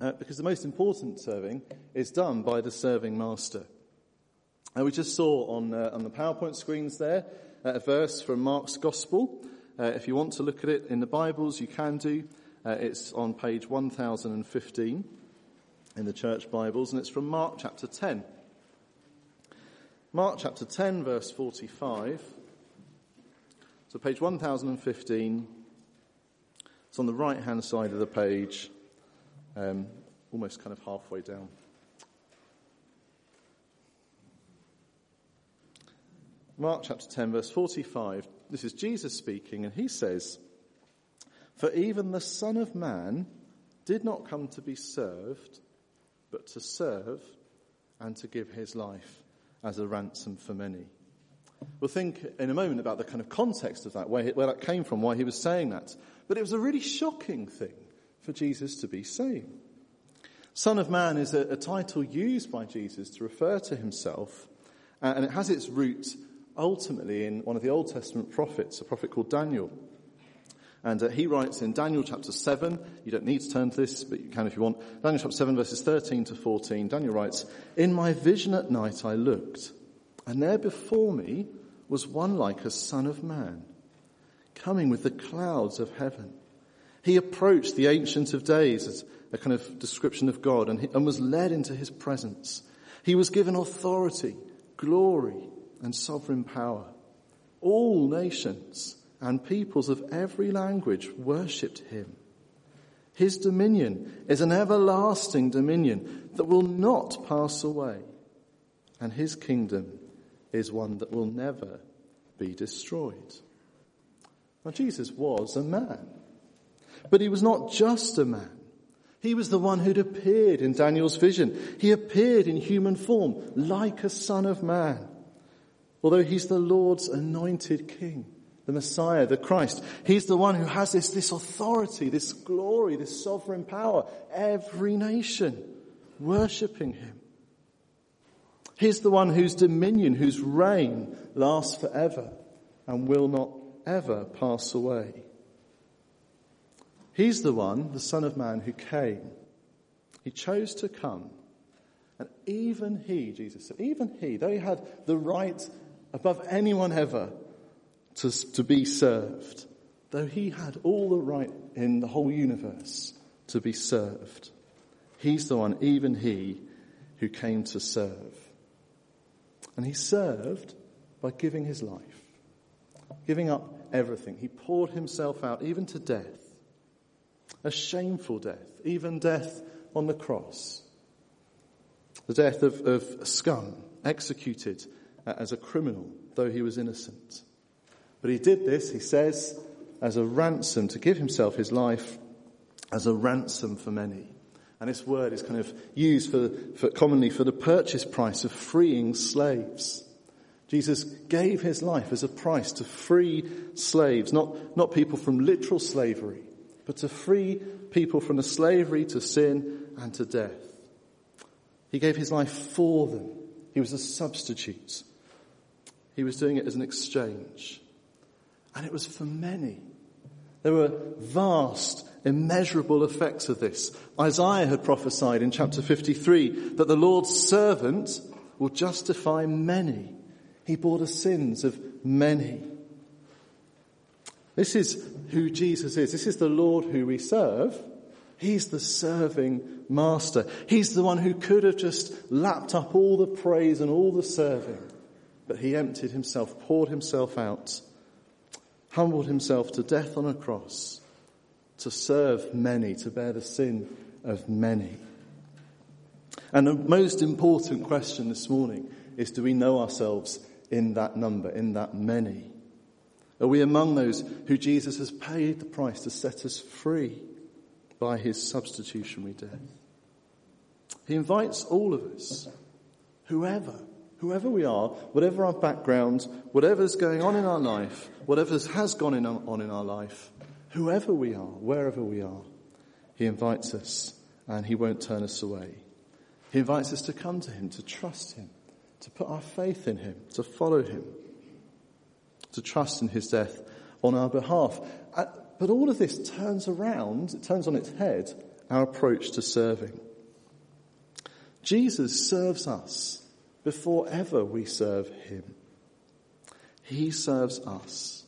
Uh, because the most important serving is done by the serving master. And we just saw on, uh, on the PowerPoint screens there uh, a verse from Mark's Gospel. Uh, if you want to look at it in the Bibles, you can do. Uh, it's on page 1015 in the church Bibles, and it's from Mark chapter 10. Mark chapter 10, verse 45. So page 1015. It's on the right hand side of the page, um, almost kind of halfway down. Mark chapter 10, verse 45. This is Jesus speaking, and he says, For even the Son of Man did not come to be served, but to serve and to give his life as a ransom for many. We'll think in a moment about the kind of context of that, where, where that came from, why he was saying that. But it was a really shocking thing for Jesus to be saying. Son of Man is a, a title used by Jesus to refer to himself, uh, and it has its root ultimately in one of the Old Testament prophets, a prophet called Daniel. And uh, he writes in Daniel chapter 7, you don't need to turn to this, but you can if you want. Daniel chapter 7 verses 13 to 14, Daniel writes, In my vision at night I looked, and there before me was one like a son of man, coming with the clouds of heaven. He approached the Ancient of Days as a kind of description of God and, he, and was led into his presence. He was given authority, glory, and sovereign power. All nations and peoples of every language worshipped him. His dominion is an everlasting dominion that will not pass away, and his kingdom is one that will never be destroyed. Now, Jesus was a man, but he was not just a man. He was the one who'd appeared in Daniel's vision. He appeared in human form, like a son of man. Although he's the Lord's anointed king, the Messiah, the Christ. He's the one who has this, this authority, this glory, this sovereign power. Every nation worshipping him. He's the one whose dominion, whose reign lasts forever and will not ever pass away. He's the one, the Son of Man, who came. He chose to come. And even he, Jesus said, even he, though he had the right above anyone ever to, to be served, though he had all the right in the whole universe to be served. He's the one, even he, who came to serve. And he served by giving his life, giving up everything. He poured himself out even to death, a shameful death, even death on the cross, the death of, of scum, executed uh, as a criminal, though he was innocent. But he did this, he says, as a ransom, to give himself his life as a ransom for many. And this word is kind of used for, for, commonly for the purchase price of freeing slaves. Jesus gave his life as a price to free slaves, not, not people from literal slavery, but to free people from the slavery to sin and to death. He gave his life for them. He was a substitute. He was doing it as an exchange. And it was for many. There were vast, immeasurable effects of this. Isaiah had prophesied in chapter 53 that the Lord's servant will justify many. He bore the sins of many. This is who Jesus is. This is the Lord who we serve. He's the serving master. He's the one who could have just lapped up all the praise and all the serving but he emptied himself, poured himself out, humbled himself to death on a cross to serve many, to bear the sin of many. And the most important question this morning is do we know ourselves in that number, in that many? Are we among those who Jesus has paid the price to set us free by his substitutionary death? He invites all of us, whoever, whoever we are, whatever our background, whatever's going on in our life, whatever has gone on in our life, whoever we are, wherever we are, He invites us and He won't turn us away. He invites us to come to Him, to trust Him, to put our faith in Him, to follow Him, to trust in His death on our behalf. Uh, but all of this turns around, it turns on its head our approach to serving. Jesus serves us before ever we serve him. He serves us.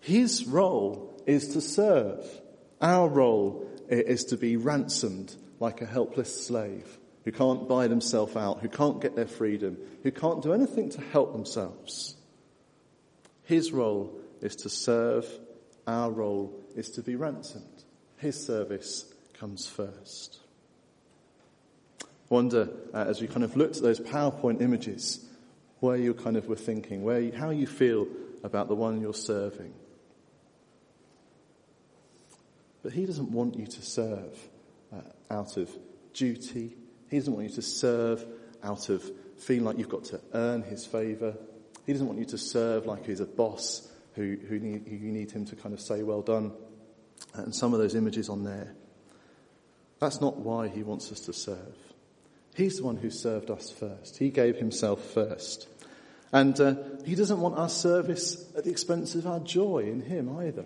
His role is to serve. Our role is to be ransomed like a helpless slave who can't buy themselves out, who can't get their freedom, who can't do anything to help themselves. His role is to serve. Our role is to be ransomed. His service comes first. I wonder, uh, as we kind of looked at those PowerPoint images, where you kind of were thinking, where you, how you feel about the one you're serving. But he doesn't want you to serve uh, out of duty. He doesn't want you to serve out of feeling like you've got to earn his favour. He doesn't want you to serve like he's a boss who, who, need, who you need him to kind of say, well done. And some of those images on there. That's not why he wants us to serve. He's the one who served us first. He gave himself first. And uh, he doesn't want our service at the expense of our joy in him either.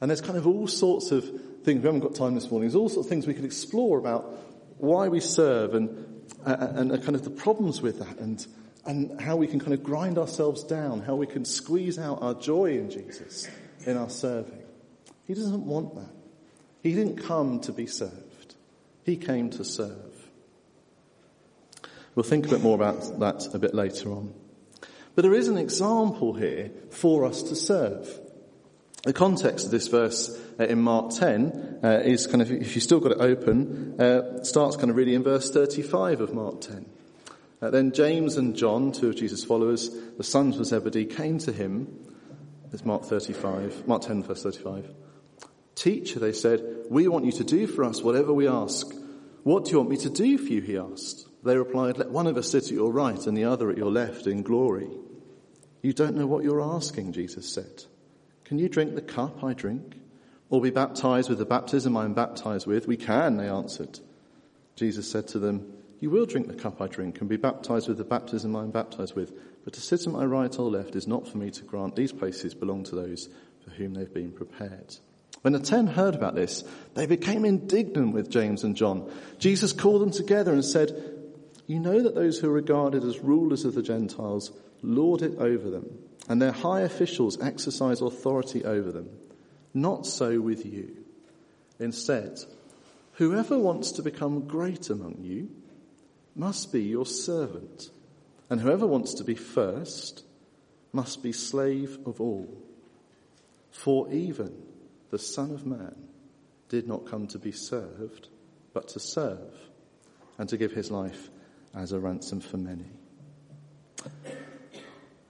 And there's kind of all sorts of things, we haven't got time this morning, there's all sorts of things we could explore about why we serve and, uh, and kind of the problems with that and, and how we can kind of grind ourselves down, how we can squeeze out our joy in Jesus in our serving. He doesn't want that. He didn't come to be served. He came to serve. We'll think a bit more about that a bit later on. But there is an example here for us to serve. The context of this verse uh, in Mark 10 uh, is kind of, if you still got it open, uh, starts kind of really in verse 35 of Mark 10. Uh, then James and John, two of Jesus' followers, the sons of Zebedee, came to him. It's Mark 35, Mark 10 verse 35. Teacher, they said, we want you to do for us whatever we ask. What do you want me to do for you? He asked. They replied, let one of us sit at your right and the other at your left in glory. You don't know what you're asking, Jesus said. Can you drink the cup I drink? Or be baptized with the baptism I am baptized with? We can, they answered. Jesus said to them, You will drink the cup I drink and be baptized with the baptism I am baptized with. But to sit at my right or left is not for me to grant. These places belong to those for whom they've been prepared. When the ten heard about this, they became indignant with James and John. Jesus called them together and said, You know that those who are regarded as rulers of the Gentiles lord it over them and their high officials exercise authority over them. Not so with you. Instead, whoever wants to become great among you must be your servant, and whoever wants to be first must be slave of all. For even the Son of Man did not come to be served, but to serve, and to give his life as a ransom for many.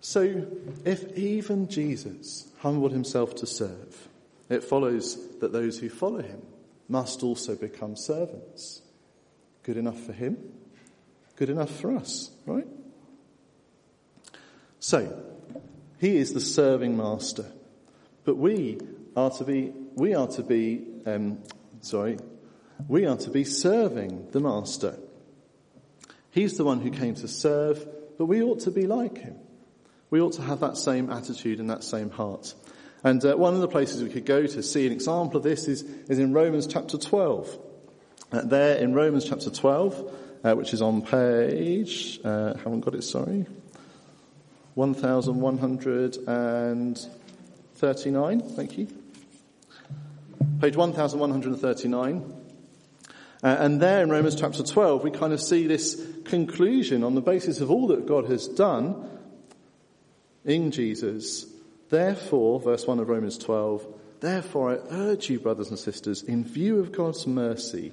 So, if even Jesus humbled himself to serve, it follows that those who follow him must also become servants. Good enough for him, good enough for us, right? So, he is the serving master, but we are to be, we are to be, um, sorry, we are to be serving the master. He's the one who came to serve, but we ought to be like him. We ought to have that same attitude and that same heart. And uh, one of the places we could go to see an example of this is, is in Romans chapter 12. Uh, there in Romans chapter 12, uh, which is on page, uh, haven't got it, sorry, 1139, thank you. Page 1139. Uh, and there in Romans chapter 12, we kind of see this conclusion on the basis of all that God has done in Jesus. Therefore, verse 1 of Romans 12, therefore I urge you, brothers and sisters, in view of God's mercy,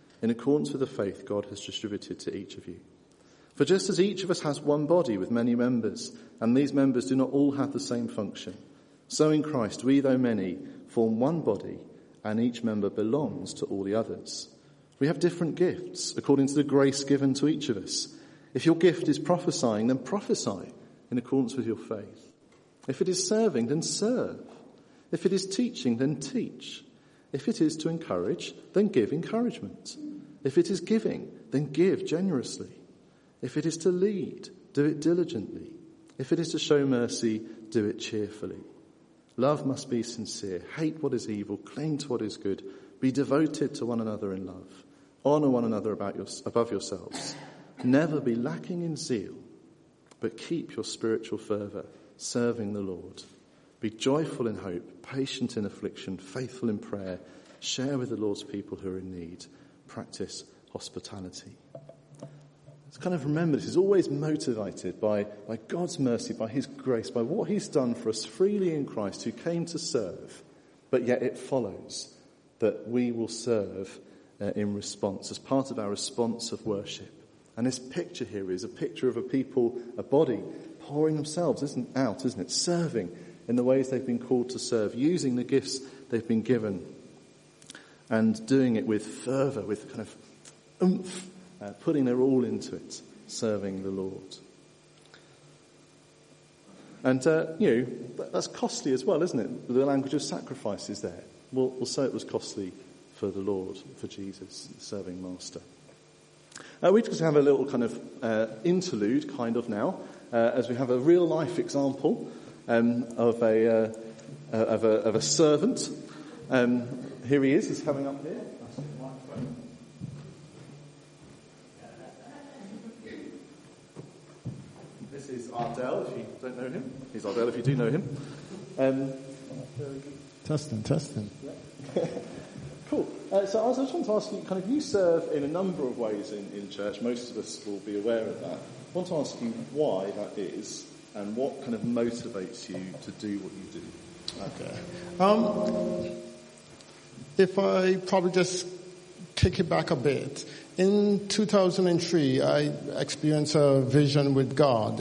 in accordance with the faith God has distributed to each of you. For just as each of us has one body with many members, and these members do not all have the same function, so in Christ we, though many, form one body, and each member belongs to all the others. We have different gifts according to the grace given to each of us. If your gift is prophesying, then prophesy in accordance with your faith. If it is serving, then serve. If it is teaching, then teach. If it is to encourage, then give encouragement. If it is giving, then give generously. If it is to lead, do it diligently. If it is to show mercy, do it cheerfully. Love must be sincere. Hate what is evil. Cling to what is good. Be devoted to one another in love. Honour one another your, above yourselves. Never be lacking in zeal, but keep your spiritual fervour, serving the Lord. Be joyful in hope, patient in affliction, faithful in prayer. Share with the Lord's people who are in need. Practice hospitality. Let's kind of remember this is always motivated by, by God's mercy, by His grace, by what He's done for us freely in Christ who came to serve. But yet it follows that we will serve uh, in response, as part of our response of worship. And this picture here is a picture of a people, a body, pouring themselves isn't out, isn't it? Serving in the ways they've been called to serve, using the gifts they've been given, and doing it with fervour, with kind of oomph uh, putting their all into it, serving the Lord. And, uh, you know, that's costly as well, isn't it? The language of sacrifice is there. Well, well so it was costly for the Lord, for Jesus, serving master. Uh, we just have a little kind of uh, interlude, kind of now, uh, as we have a real life example um, of, a, uh, of, a, of a servant. Um, here he is, he's coming up here. This is Ardell, if you don't know him. He's Ardell if you do know him. Um, testing, testing. Yeah. cool. Uh, so I was just want to ask you, kind of, you serve in a number of ways in, in church. Most of us will be aware of that. I want to ask you why that is and what kind of motivates you to do what you do. Okay. Um, if I probably just take it back a bit, in 2003, I experienced a vision with God,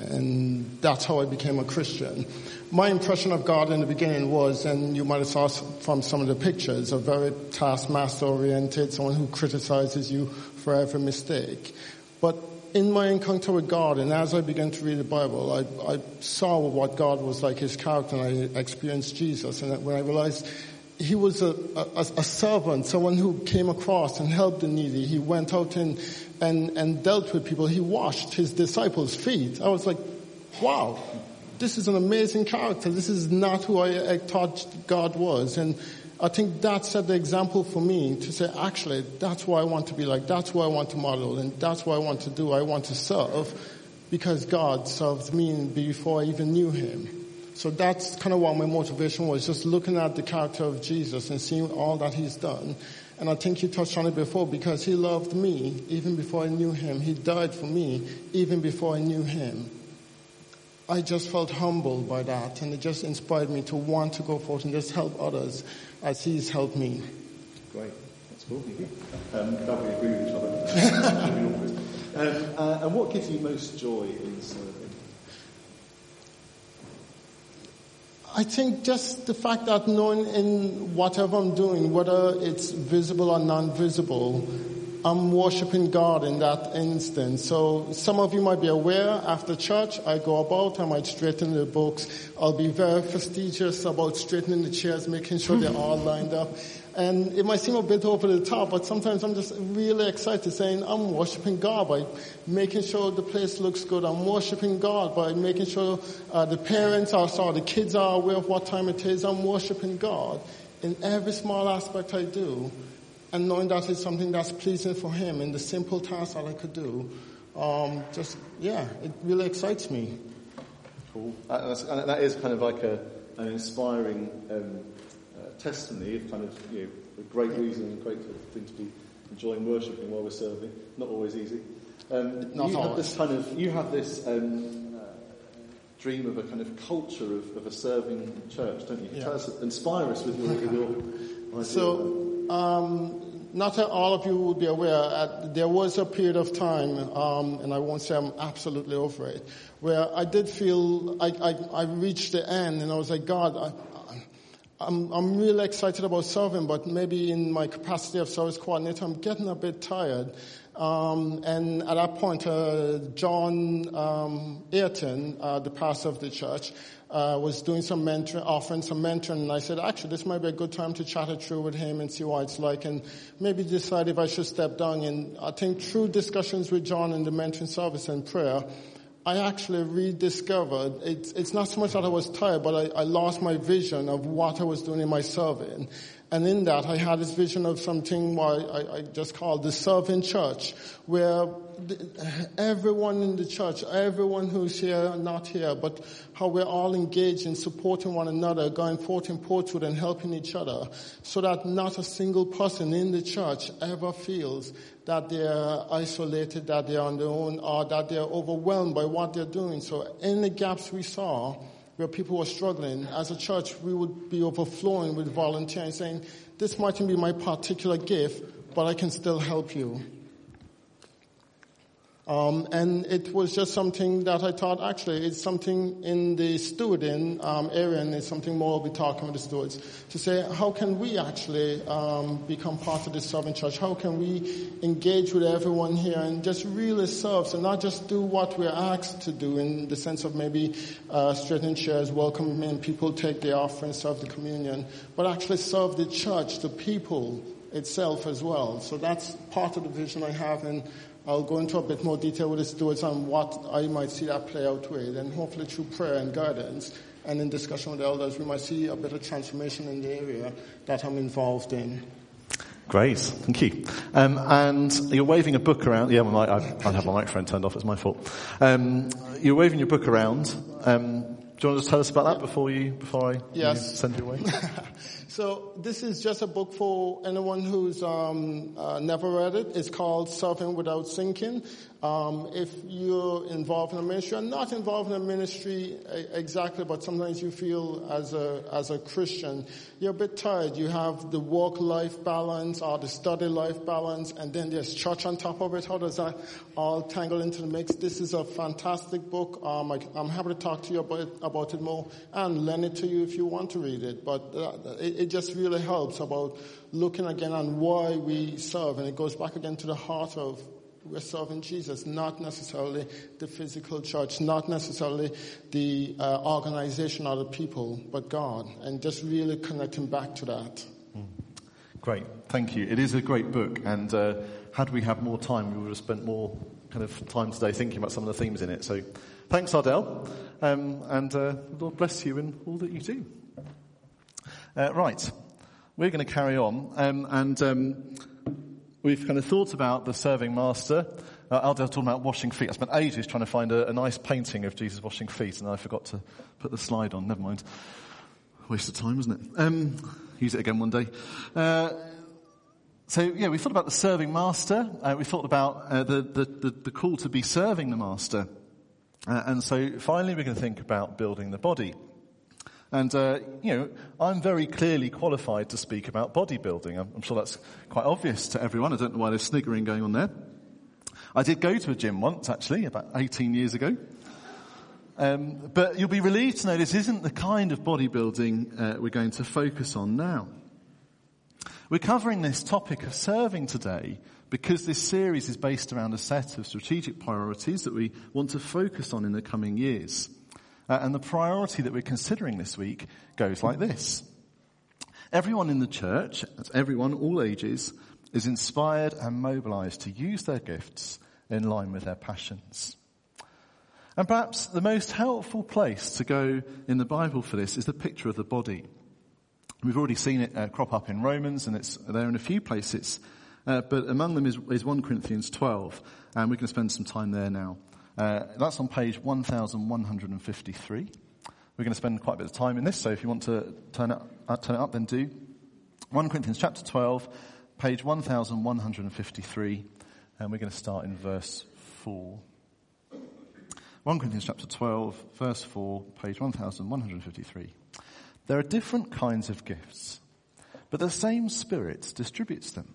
and that's how I became a Christian. My impression of God in the beginning was, and you might have saw from some of the pictures, a very taskmaster oriented, someone who criticizes you for every mistake. But in my encounter with God, and as I began to read the Bible, I, I saw what God was like, his character, and I experienced Jesus. And when I realized he was a, a, a, servant, someone who came across and helped the needy. He went out and, and, and dealt with people. He washed his disciples' feet. I was like, wow, this is an amazing character. This is not who I, I thought God was. And I think that set the example for me to say, actually, that's why I want to be like. That's what I want to model. And that's what I want to do. I want to serve because God served me before I even knew him. So that's kind of what my motivation was, just looking at the character of Jesus and seeing all that he's done. And I think you touched on it before because he loved me even before I knew him. He died for me even before I knew him. I just felt humbled by that and it just inspired me to want to go forth and just help others as he's helped me. Great. That's cool. Um, glad we agree with each other. um, uh, and what gives you most joy in? I think just the fact that knowing in whatever I'm doing, whether it's visible or non-visible, I'm worshiping God in that instance. So some of you might be aware after church, I go about, I might straighten the books. I'll be very fastidious about straightening the chairs, making sure they're all lined up. And it might seem a bit over the top, but sometimes I'm just really excited saying I'm worshiping God by making sure the place looks good. I'm worshiping God by making sure uh, the parents are, sorry, the kids are aware of what time it is. I'm worshiping God in every small aspect I do and knowing that it's something that's pleasing for him in the simple tasks that I could do, um, just, yeah, it really excites me. Cool. Uh, that is kind of like a, an inspiring um, testimony of kind of, you know, a great reason and a great thing to be enjoying worshipping while we're serving. Not always easy. Um, Not you always. have this kind of, you have this um, uh, dream of a kind of culture of, of a serving church, don't you? Yeah. Tell us, inspire us with your, with your So, um, not all of you will be aware, uh, there was a period of time, um, and I won't say I'm absolutely over it, where I did feel I, I, I, reached the end and I was like, God, I, I'm, I'm really excited about serving, but maybe in my capacity of service coordinator, I'm getting a bit tired. Um, and at that point, uh, John um, Ayrton, uh, the pastor of the church, uh, was doing some mentoring, offering some mentoring, and I said, actually, this might be a good time to chat it through with him and see what it's like, and maybe decide if I should step down. And I think through discussions with John in the mentoring service and prayer, I actually rediscovered, it's, it's not so much that I was tired, but I, I lost my vision of what I was doing in my. And in that, I had this vision of something I, I just called the serving church, where everyone in the church, everyone who's here, not here, but how we're all engaged in supporting one another, going forth in portrait and helping each other, so that not a single person in the church ever feels that they're isolated, that they're on their own, or that they're overwhelmed by what they're doing. So any gaps we saw, where people were struggling, as a church, we would be overflowing with volunteering, saying, this mightn't be my particular gift, but I can still help you. Um, and it was just something that I thought actually it's something in the stewarding um, area and it's something more we'll be talking with the stewards to say how can we actually um, become part of the serving church? How can we engage with everyone here and just really serve and not just do what we're asked to do in the sense of maybe uh, straightening chairs, welcoming people, take the offering, serve the communion, but actually serve the church, the people itself as well. So that's part of the vision I have and I'll go into a bit more detail with the stewards on what I might see that play out with, and hopefully through prayer and guidance and in discussion with elders, we might see a bit of transformation in the area that I'm involved in. Great, thank you. Um, and you're waving a book around. Yeah, I, I, have my microphone turned off. It's my fault. Um, you're waving your book around. Um, do you want to tell us about that before you before I yes. send you away? so this is just a book for anyone who's um, uh, never read it. It's called Serving Without Sinking. Um, if you're involved in a ministry, or not involved in a ministry exactly, but sometimes you feel as a as a Christian, you're a bit tired. You have the work-life balance or the study-life balance, and then there's church on top of it. How does that all tangle into the mix? This is a fantastic book. Um, I, am happy to talk to you about it, about it more and lend it to you if you want to read it. But uh, it, just really helps about looking again on why we serve, and it goes back again to the heart of we're serving Jesus, not necessarily the physical church, not necessarily the uh, organization or the people, but God, and just really connecting back to that. Mm. Great, thank you. It is a great book, and uh, had we had more time, we would have spent more kind of time today thinking about some of the themes in it. So, thanks, Ardell, um, and uh, Lord bless you in all that you do. Uh, right, we're going to carry on, um, and. Um, we've kind of thought about the serving master. Uh, talking about washing feet. I spent ages trying to find a, a, nice painting of Jesus washing feet, and I forgot to put the slide on. Never mind. Waste of time, wasn't it? Um, use it again one day. Uh, so yeah, we thought about the serving master. Uh, we thought about uh, the, the, the, the, call to be serving the master. Uh, and so finally we're going to think about building the body. And, uh, you know, I'm very clearly qualified to speak about bodybuilding. I'm, I'm, sure that's quite obvious to everyone. I don't know why there's sniggering going on there. I did go to a gym once, actually, about 18 years ago. Um, but you'll be relieved to know this isn't the kind of bodybuilding uh, we're going to focus on now. We're covering this topic of serving today because this series is based around a set of strategic priorities that we want to focus on in the coming years. Uh, and the priority that we're considering this week goes like this. Everyone in the church, that's everyone, all ages, is inspired and mobilized to use their gifts in line with their passions. And perhaps the most helpful place to go in the Bible for this is the picture of the body. We've already seen it uh, crop up in Romans and it's there in a few places. Uh, but among them is, is 1 Corinthians 12 and we're going to spend some time there now. Uh, that's on page 1153. We're going to spend quite a bit of time in this, so if you want to turn it, uh, turn it up, then do. 1 Corinthians chapter 12, page 1153, and we're going to start in verse 4. 1 Corinthians chapter 12, verse 4, page 1153. There are different kinds of gifts, but the same Spirit distributes them.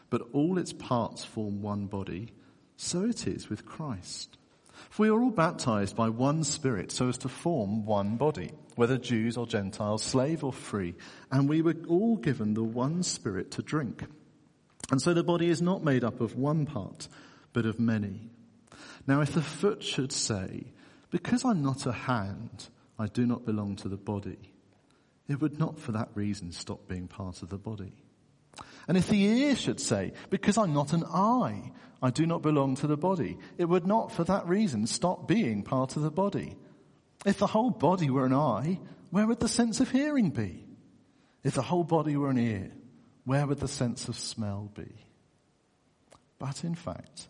but all its parts form one body, so it is with Christ. For we are all baptized by one Spirit so as to form one body, whether Jews or Gentiles, slave or free, and we were all given the one Spirit to drink. And so the body is not made up of one part, but of many. Now if the foot should say, because I'm not a hand, I do not belong to the body, it would not for that reason stop being part of the body. And if the ear should say, because I'm not an eye, I do not belong to the body, it would not for that reason stop being part of the body. If the whole body were an eye, where would the sense of hearing be? If the whole body were an ear, where would the sense of smell be? But in fact,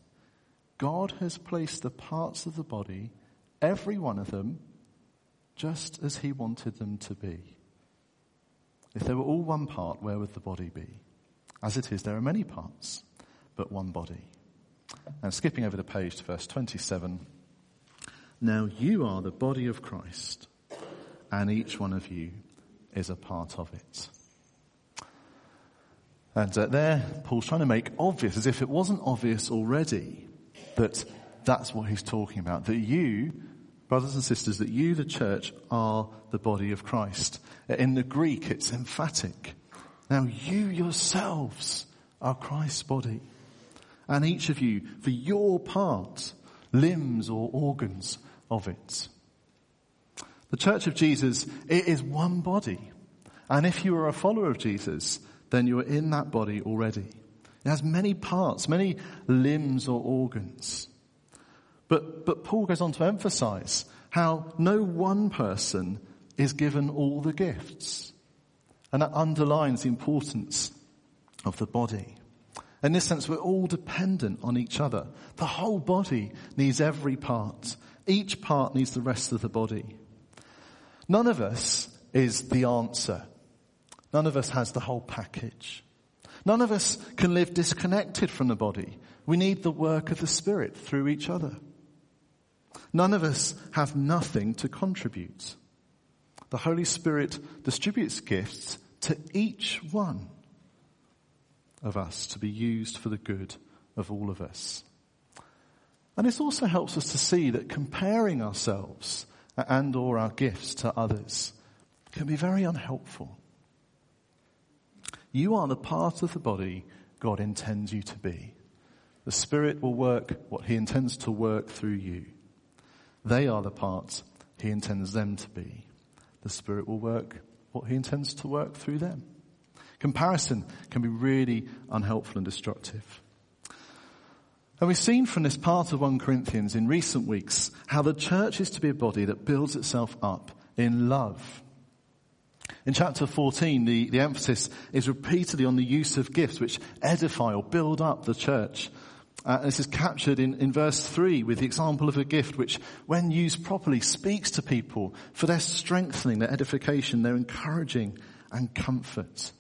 God has placed the parts of the body, every one of them, just as he wanted them to be. If they were all one part, where would the body be? As it is, there are many parts, but one body. And skipping over the page to verse 27. Now you are the body of Christ, and each one of you is a part of it. And uh, there, Paul's trying to make obvious, as if it wasn't obvious already, that that's what he's talking about. That you, brothers and sisters, that you, the church, are the body of Christ. In the Greek, it's emphatic. Now you yourselves are Christ's body. And each of you, for your part, limbs or organs of it. The church of Jesus, it is one body. And if you are a follower of Jesus, then you are in that body already. It has many parts, many limbs or organs. But, but Paul goes on to emphasize how no one person is given all the gifts. And that underlines the importance of the body. In this sense, we're all dependent on each other. The whole body needs every part. Each part needs the rest of the body. None of us is the answer. None of us has the whole package. None of us can live disconnected from the body. We need the work of the Spirit through each other. None of us have nothing to contribute. The Holy Spirit distributes gifts to each one of us to be used for the good of all of us. And this also helps us to see that comparing ourselves and or our gifts to others can be very unhelpful. You are the part of the body God intends you to be. The Spirit will work what He intends to work through you. They are the part He intends them to be. The Spirit will work what he intends to work through them. Comparison can be really unhelpful and destructive. And we've seen from this part of 1 Corinthians in recent weeks how the church is to be a body that builds itself up in love. In chapter 14, the, the emphasis is repeatedly on the use of gifts which edify or build up the church. Uh, this is captured in, in verse 3 with the example of a gift which, when used properly, speaks to people for their strengthening, their edification, their encouraging and comfort.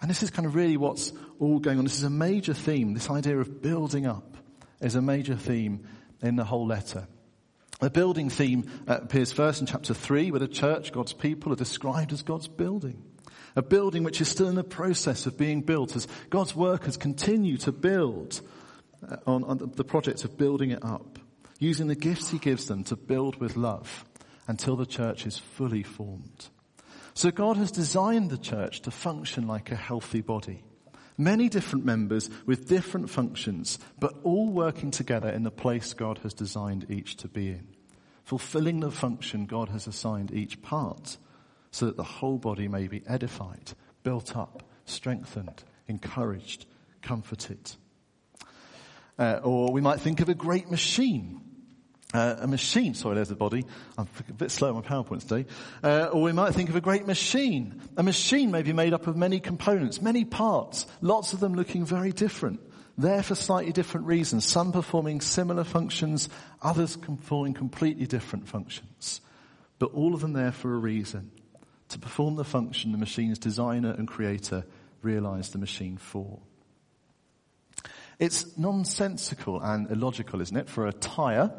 And this is kind of really what's all going on. This is a major theme. This idea of building up is a major theme in the whole letter. The building theme uh, appears first in chapter 3 where the church, God's people, are described as God's building. A building which is still in the process of being built as God's workers continue to build Uh, on, on the project of building it up, using the gifts he gives them to build with love until the church is fully formed. So God has designed the church to function like a healthy body. Many different members with different functions, but all working together in the place God has designed each to be in. Fulfilling the function God has assigned each part so that the whole body may be edified, built up, strengthened, encouraged, comforted. Uh, or we might think of a great machine. Uh, a machine, sorry, there's the body. I'm a bit slow on my PowerPoint today. Uh, or we might think of a great machine. A machine may be made up of many components, many parts, lots of them looking very different. There for slightly different reasons. Some performing similar functions, others performing completely different functions. But all of them there for a reason. To perform the function the machine's designer and creator realized the machine for. It's nonsensical and illogical, isn't it, for a tyre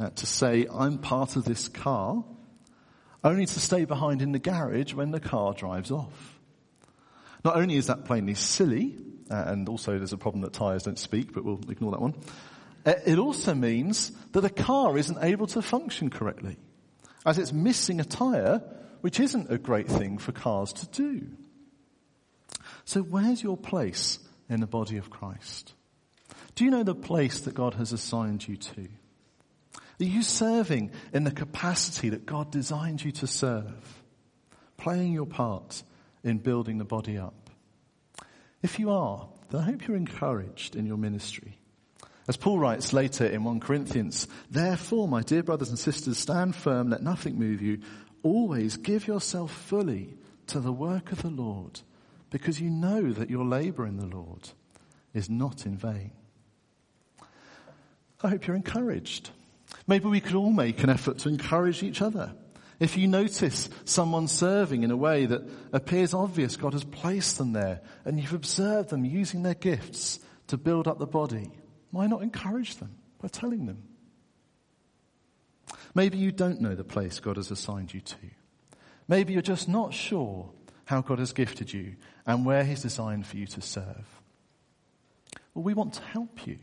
uh, to say, I'm part of this car, only to stay behind in the garage when the car drives off. Not only is that plainly silly, uh, and also there's a problem that tyres don't speak, but we'll ignore that one. Uh, it also means that a car isn't able to function correctly, as it's missing a tyre, which isn't a great thing for cars to do. So where's your place in the body of Christ? Do you know the place that God has assigned you to? Are you serving in the capacity that God designed you to serve? Playing your part in building the body up? If you are, then I hope you're encouraged in your ministry. As Paul writes later in 1 Corinthians, therefore, my dear brothers and sisters, stand firm, let nothing move you. Always give yourself fully to the work of the Lord because you know that your labor in the Lord is not in vain. I hope you're encouraged. Maybe we could all make an effort to encourage each other. If you notice someone serving in a way that appears obvious, God has placed them there, and you've observed them using their gifts to build up the body, why not encourage them by telling them? Maybe you don't know the place God has assigned you to. Maybe you're just not sure how God has gifted you and where He's designed for you to serve. Well, we want to help you.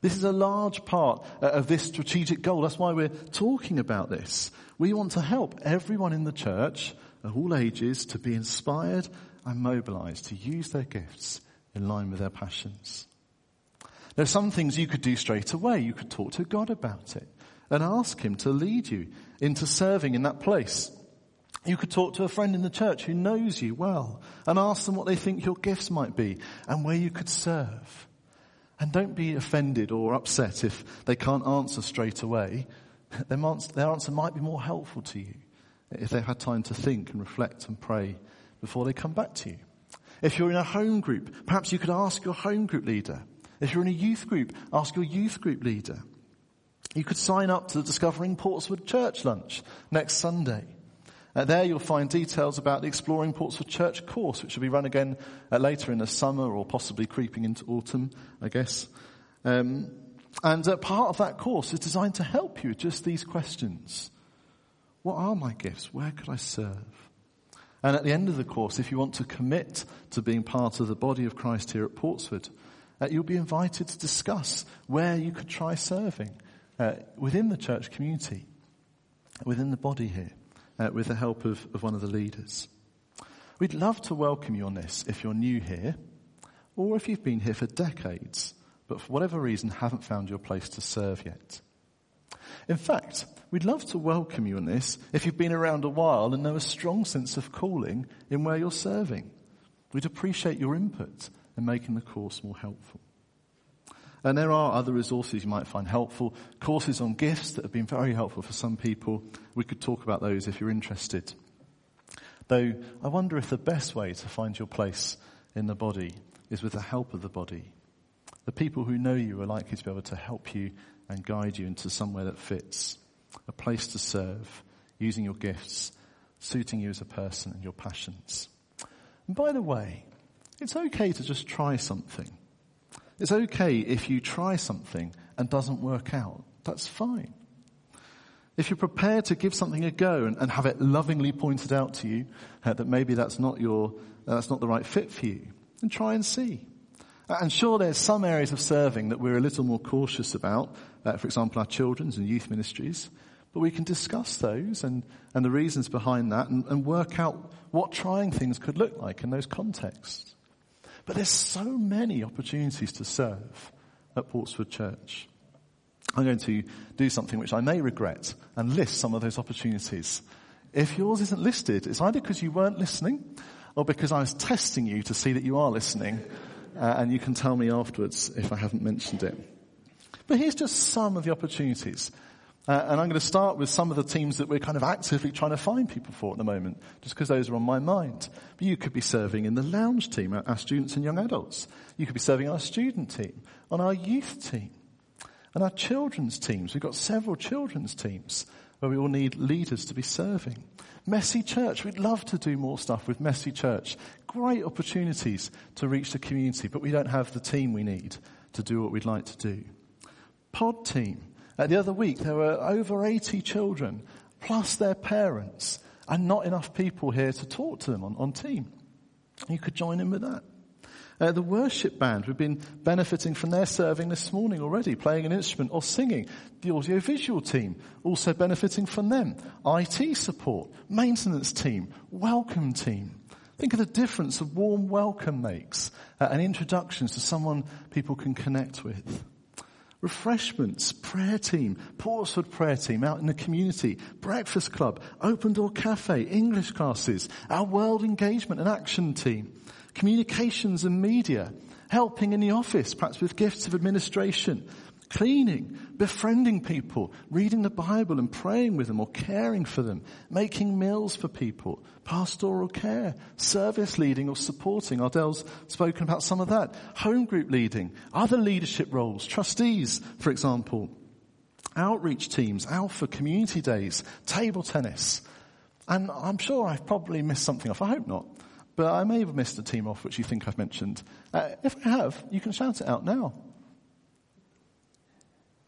This is a large part of this strategic goal. That's why we're talking about this. We want to help everyone in the church of all ages to be inspired and mobilized to use their gifts in line with their passions. There are some things you could do straight away. You could talk to God about it and ask Him to lead you into serving in that place. You could talk to a friend in the church who knows you well and ask them what they think your gifts might be and where you could serve. And don't be offended or upset if they can't answer straight away. Their answer might be more helpful to you if they've had time to think and reflect and pray before they come back to you. If you're in a home group, perhaps you could ask your home group leader. If you're in a youth group, ask your youth group leader. You could sign up to the Discovering Portswood Church Lunch next Sunday. Uh, there you'll find details about the Exploring Portswood Church course, which will be run again uh, later in the summer or possibly creeping into autumn, I guess. Um, and uh, part of that course is designed to help you with just these questions. What are my gifts? Where could I serve? And at the end of the course, if you want to commit to being part of the body of Christ here at Portswood, uh, you'll be invited to discuss where you could try serving uh, within the church community, within the body here uh, with the help of, of one of the leaders. We'd love to welcome you on this if you're new here, or if you've been here for decades, but for whatever reason haven't found your place to serve yet. In fact, we'd love to welcome you on this if you've been around a while and know a strong sense of calling in where you're serving. We'd appreciate your input in making the course more helpful. And there are other resources you might find helpful. Courses on gifts that have been very helpful for some people. We could talk about those if you're interested. Though I wonder if the best way to find your place in the body is with the help of the body. The people who know you are likely to be able to help you and guide you into somewhere that fits. A place to serve, using your gifts, suiting you as a person and your passions. And by the way, it's okay to just try something. It's okay if you try something and doesn't work out. That's fine. If you're prepared to give something a go and, and have it lovingly pointed out to you uh, that maybe that's not your, uh, that's not the right fit for you, then try and see. And sure, there's some areas of serving that we're a little more cautious about. Uh, for example, our children's and youth ministries. But we can discuss those and, and the reasons behind that and, and work out what trying things could look like in those contexts. But there's so many opportunities to serve at Portswood Church. I'm going to do something which I may regret and list some of those opportunities. If yours isn't listed, it's either because you weren't listening or because I was testing you to see that you are listening, uh, and you can tell me afterwards if I haven't mentioned it. But here's just some of the opportunities. Uh, and I'm going to start with some of the teams that we're kind of actively trying to find people for at the moment, just because those are on my mind. But you could be serving in the lounge team, our, our students and young adults. You could be serving our student team, on our youth team, and our children's teams. We've got several children's teams where we all need leaders to be serving. Messy Church, we'd love to do more stuff with Messy Church. Great opportunities to reach the community, but we don't have the team we need to do what we'd like to do. Pod team. Uh, the other week there were over 80 children, plus their parents, and not enough people here to talk to them on, on team. You could join in with that. Uh, the worship band, we've been benefiting from their serving this morning already, playing an instrument or singing. The audiovisual team, also benefiting from them. IT support, maintenance team, welcome team. Think of the difference a warm welcome makes uh, and introductions to someone people can connect with. Refreshments, prayer team, Portswood prayer team out in the community, breakfast club, open door cafe, English classes, our world engagement and action team, communications and media, helping in the office, perhaps with gifts of administration, cleaning, befriending people, reading the Bible and praying with them or caring for them, making meals for people, pastoral care, service leading or supporting. Ardell's spoken about some of that. Home group leading, other leadership roles, trustees, for example, outreach teams, alpha community days, table tennis. And I'm sure I've probably missed something off. I hope not. But I may have missed a team off which you think I've mentioned. Uh, if I have, you can shout it out now.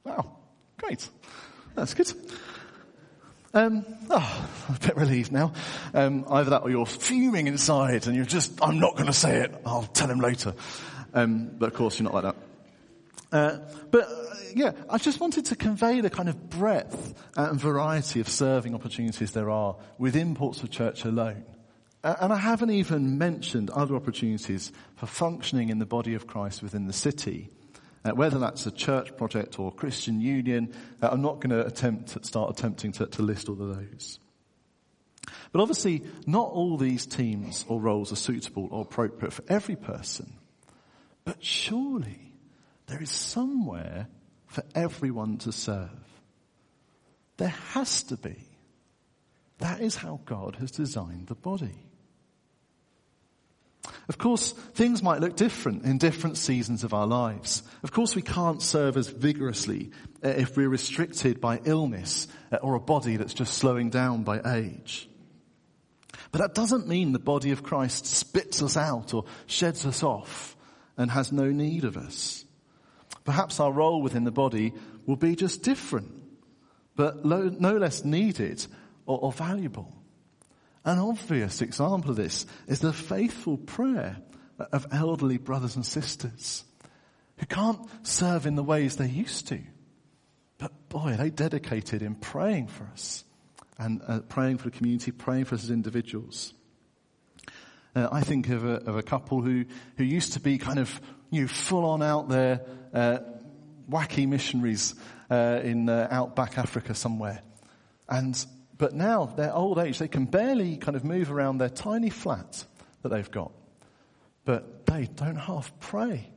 Wow, great. That's good. Um, oh, I'm a bit relieved now. Um, either that or you're fuming inside and you're just, I'm not going to say it. I'll tell him later. Um, but of course you're not like that. Uh, but uh, yeah, I just wanted to convey the kind of breadth and variety of serving opportunities there are within Portswood Church alone. Uh, and I haven't even mentioned other opportunities for functioning in the body of Christ within the city. Uh, whether that's a church project or Christian union, uh, I'm not going to attempt to start attempting to, to list all of those. But obviously, not all these teams or roles are suitable or appropriate for every person. But surely there is somewhere for everyone to serve. There has to be. That is how God has designed the body. Of course, things might look different in different seasons of our lives. Of course, we can't serve as vigorously uh, if we're restricted by illness uh, or a body that's just slowing down by age. But that doesn't mean the body of Christ spits us out or sheds us off and has no need of us. Perhaps our role within the body will be just different, but no less needed or, or valuable. An obvious example of this is the faithful prayer of elderly brothers and sisters who can't serve in the ways they used to. But boy, they dedicated in praying for us and uh, praying for the community, praying for us as individuals. Uh, I think of a, of a, couple who, who used to be kind of, you know, full on out there, uh, wacky missionaries uh, in uh, outback Africa somewhere. And but now, their old age, they can barely kind of move around their tiny flat that they've got. But they don't half pray.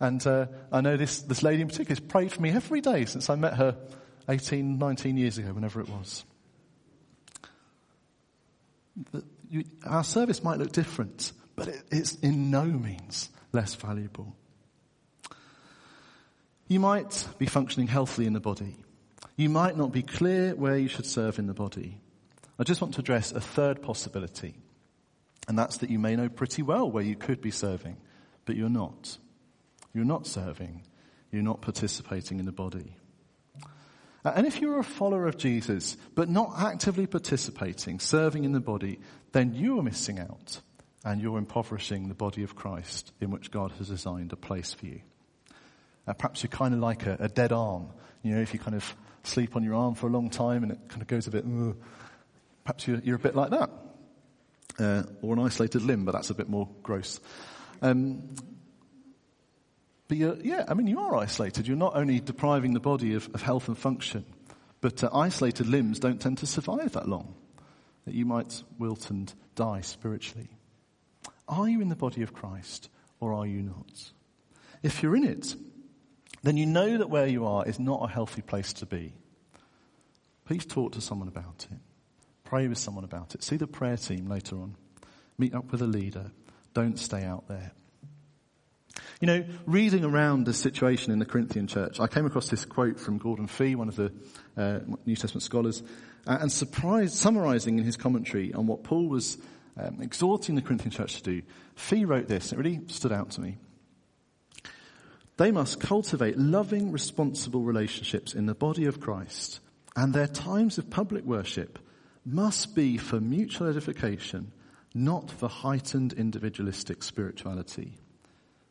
And uh, I know this, this lady in particular has prayed for me every day since I met her 18, 19 years ago, whenever it was. You, our service might look different, but it, it's in no means less valuable. You might be functioning healthily in the body, you might not be clear where you should serve in the body. I just want to address a third possibility, and that's that you may know pretty well where you could be serving, but you're not. You're not serving. You're not participating in the body. Uh, and if you're a follower of Jesus, but not actively participating, serving in the body, then you are missing out and you're impoverishing the body of Christ in which God has designed a place for you. Uh, perhaps you're kind of like a, a, dead arm. You know, if you kind of sleep on your arm for a long time and it kind of goes a bit, Ugh. perhaps you're, you're, a bit like that. Uh, or an isolated limb, but that's a bit more gross. Um, but yeah, I mean, you are isolated. You're not only depriving the body of, of health and function, but uh, isolated limbs don't tend to survive that long. That you might wilt and die spiritually. Are you in the body of Christ or are you not? If you're in it, then you know that where you are is not a healthy place to be. Please talk to someone about it. Pray with someone about it. See the prayer team later on. Meet up with a leader. Don't stay out there. You know, reading around the situation in the Corinthian church, I came across this quote from Gordon Fee, one of the uh, New Testament scholars, uh, and surprised, summarizing in his commentary on what Paul was um, exhorting the Corinthian church to do. Fee wrote this, it really stood out to me. They must cultivate loving, responsible relationships in the body of Christ, and their times of public worship must be for mutual edification, not for heightened individualistic spirituality,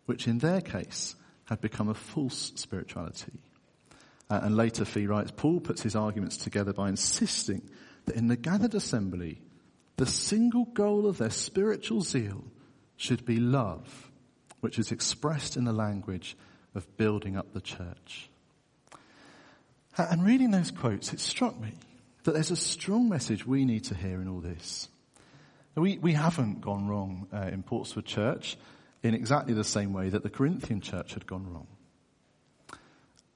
which in their case had become a false spirituality. Uh, and later, Fee writes, Paul puts his arguments together by insisting that in the gathered assembly, the single goal of their spiritual zeal should be love, which is expressed in the language of building up the church. And reading those quotes, it struck me that there's a strong message we need to hear in all this. We, we haven't gone wrong uh, in Portswood Church in exactly the same way that the Corinthian church had gone wrong.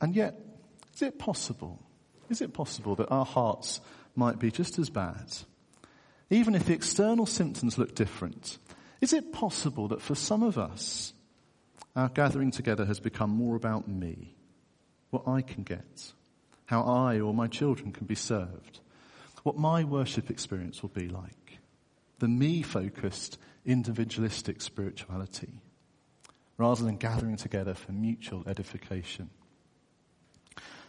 And yet, is it possible? Is it possible that our hearts might be just as bad? Even if the external symptoms look different, is it possible that for some of us, our gathering together has become more about me, what I can get, how I or my children can be served, what my worship experience will be like, the me focused, individualistic spirituality, rather than gathering together for mutual edification.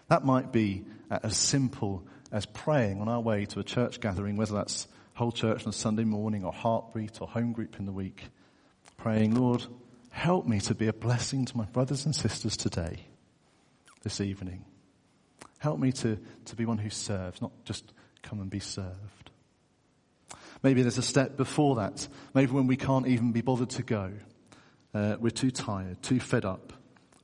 That might be as simple as praying on our way to a church gathering, whether that's whole church on a Sunday morning or heartbeat or home group in the week, praying, Lord, help me to be a blessing to my brothers and sisters today, this evening. Help me to, to be one who serves, not just come and be served. Maybe there's a step before that. Maybe when we can't even be bothered to go. Uh, we're too tired, too fed up,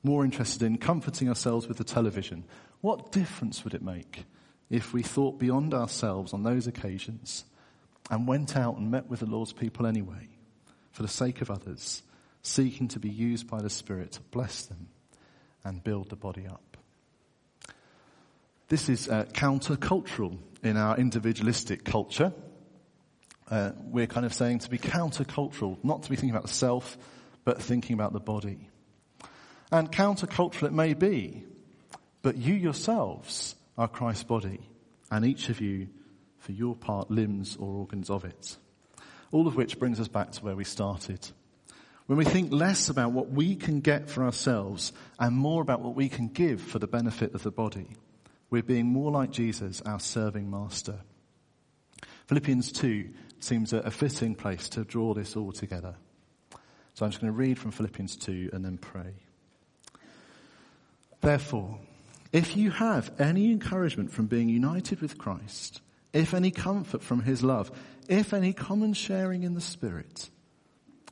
more interested in comforting ourselves with the television. What difference would it make if we thought beyond ourselves on those occasions and went out and met with the Lord's people anyway, for the sake of others, seeking to be used by the Spirit to bless them and build the body up? This is uh, countercultural in our individualistic culture. Uh, we're kind of saying to be countercultural, not to be thinking about the self, but thinking about the body. And countercultural it may be, but you yourselves are Christ's body, and each of you, for your part, limbs or organs of it. All of which brings us back to where we started. When we think less about what we can get for ourselves and more about what we can give for the benefit of the body, we're being more like Jesus, our serving master. Philippians 2 seems a, fitting place to draw this all together. So I'm just going to read from Philippians 2 and then pray. Therefore, if you have any encouragement from being united with Christ, if any comfort from his love, if any common sharing in the Spirit,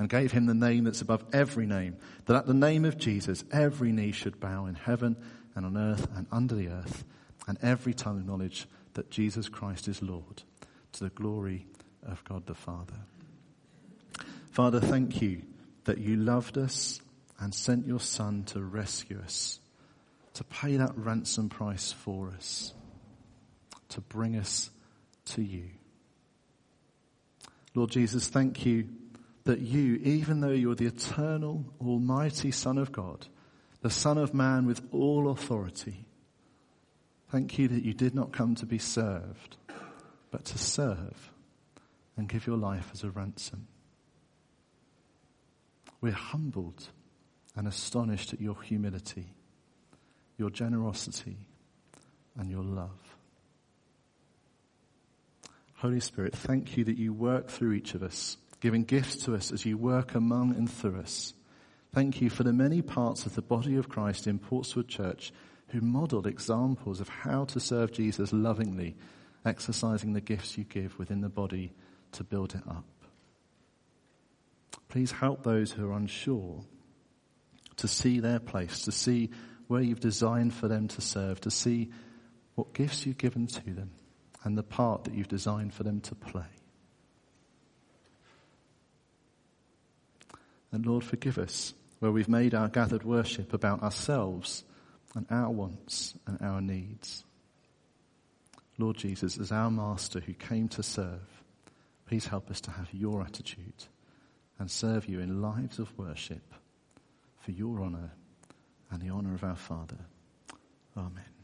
and gave him the name that's above every name, that at the name of Jesus every knee should bow in heaven and on earth and under the earth, and every tongue acknowledge that Jesus Christ is Lord, to the glory of God the Father. Father, thank you that you loved us and sent your Son to rescue us, to pay that ransom price for us, to bring us to you. Lord Jesus, thank you that you, even though you're the eternal, almighty Son of God, the Son of Man with all authority. Thank you that you did not come to be served, but to serve and give your life as a ransom. We're humbled and astonished at your humility, your generosity, and your love. Holy Spirit, thank you that you work through each of us, giving gifts to us as you work among and through us. Thank you for the many parts of the body of Christ in Portswood Church who modeled examples of how to serve Jesus lovingly, exercising the gifts you give within the body to build it up. Please help those who are unsure to see their place, to see where you've designed for them to serve, to see what gifts you've given to them and the part that you've designed for them to play. And Lord, forgive us where we've made our gathered worship about ourselves and our wants and our needs. Lord Jesus, as our Master who came to serve, please help us to have your attitude and serve you in lives of worship for your honour and the honour of our Father. Amen.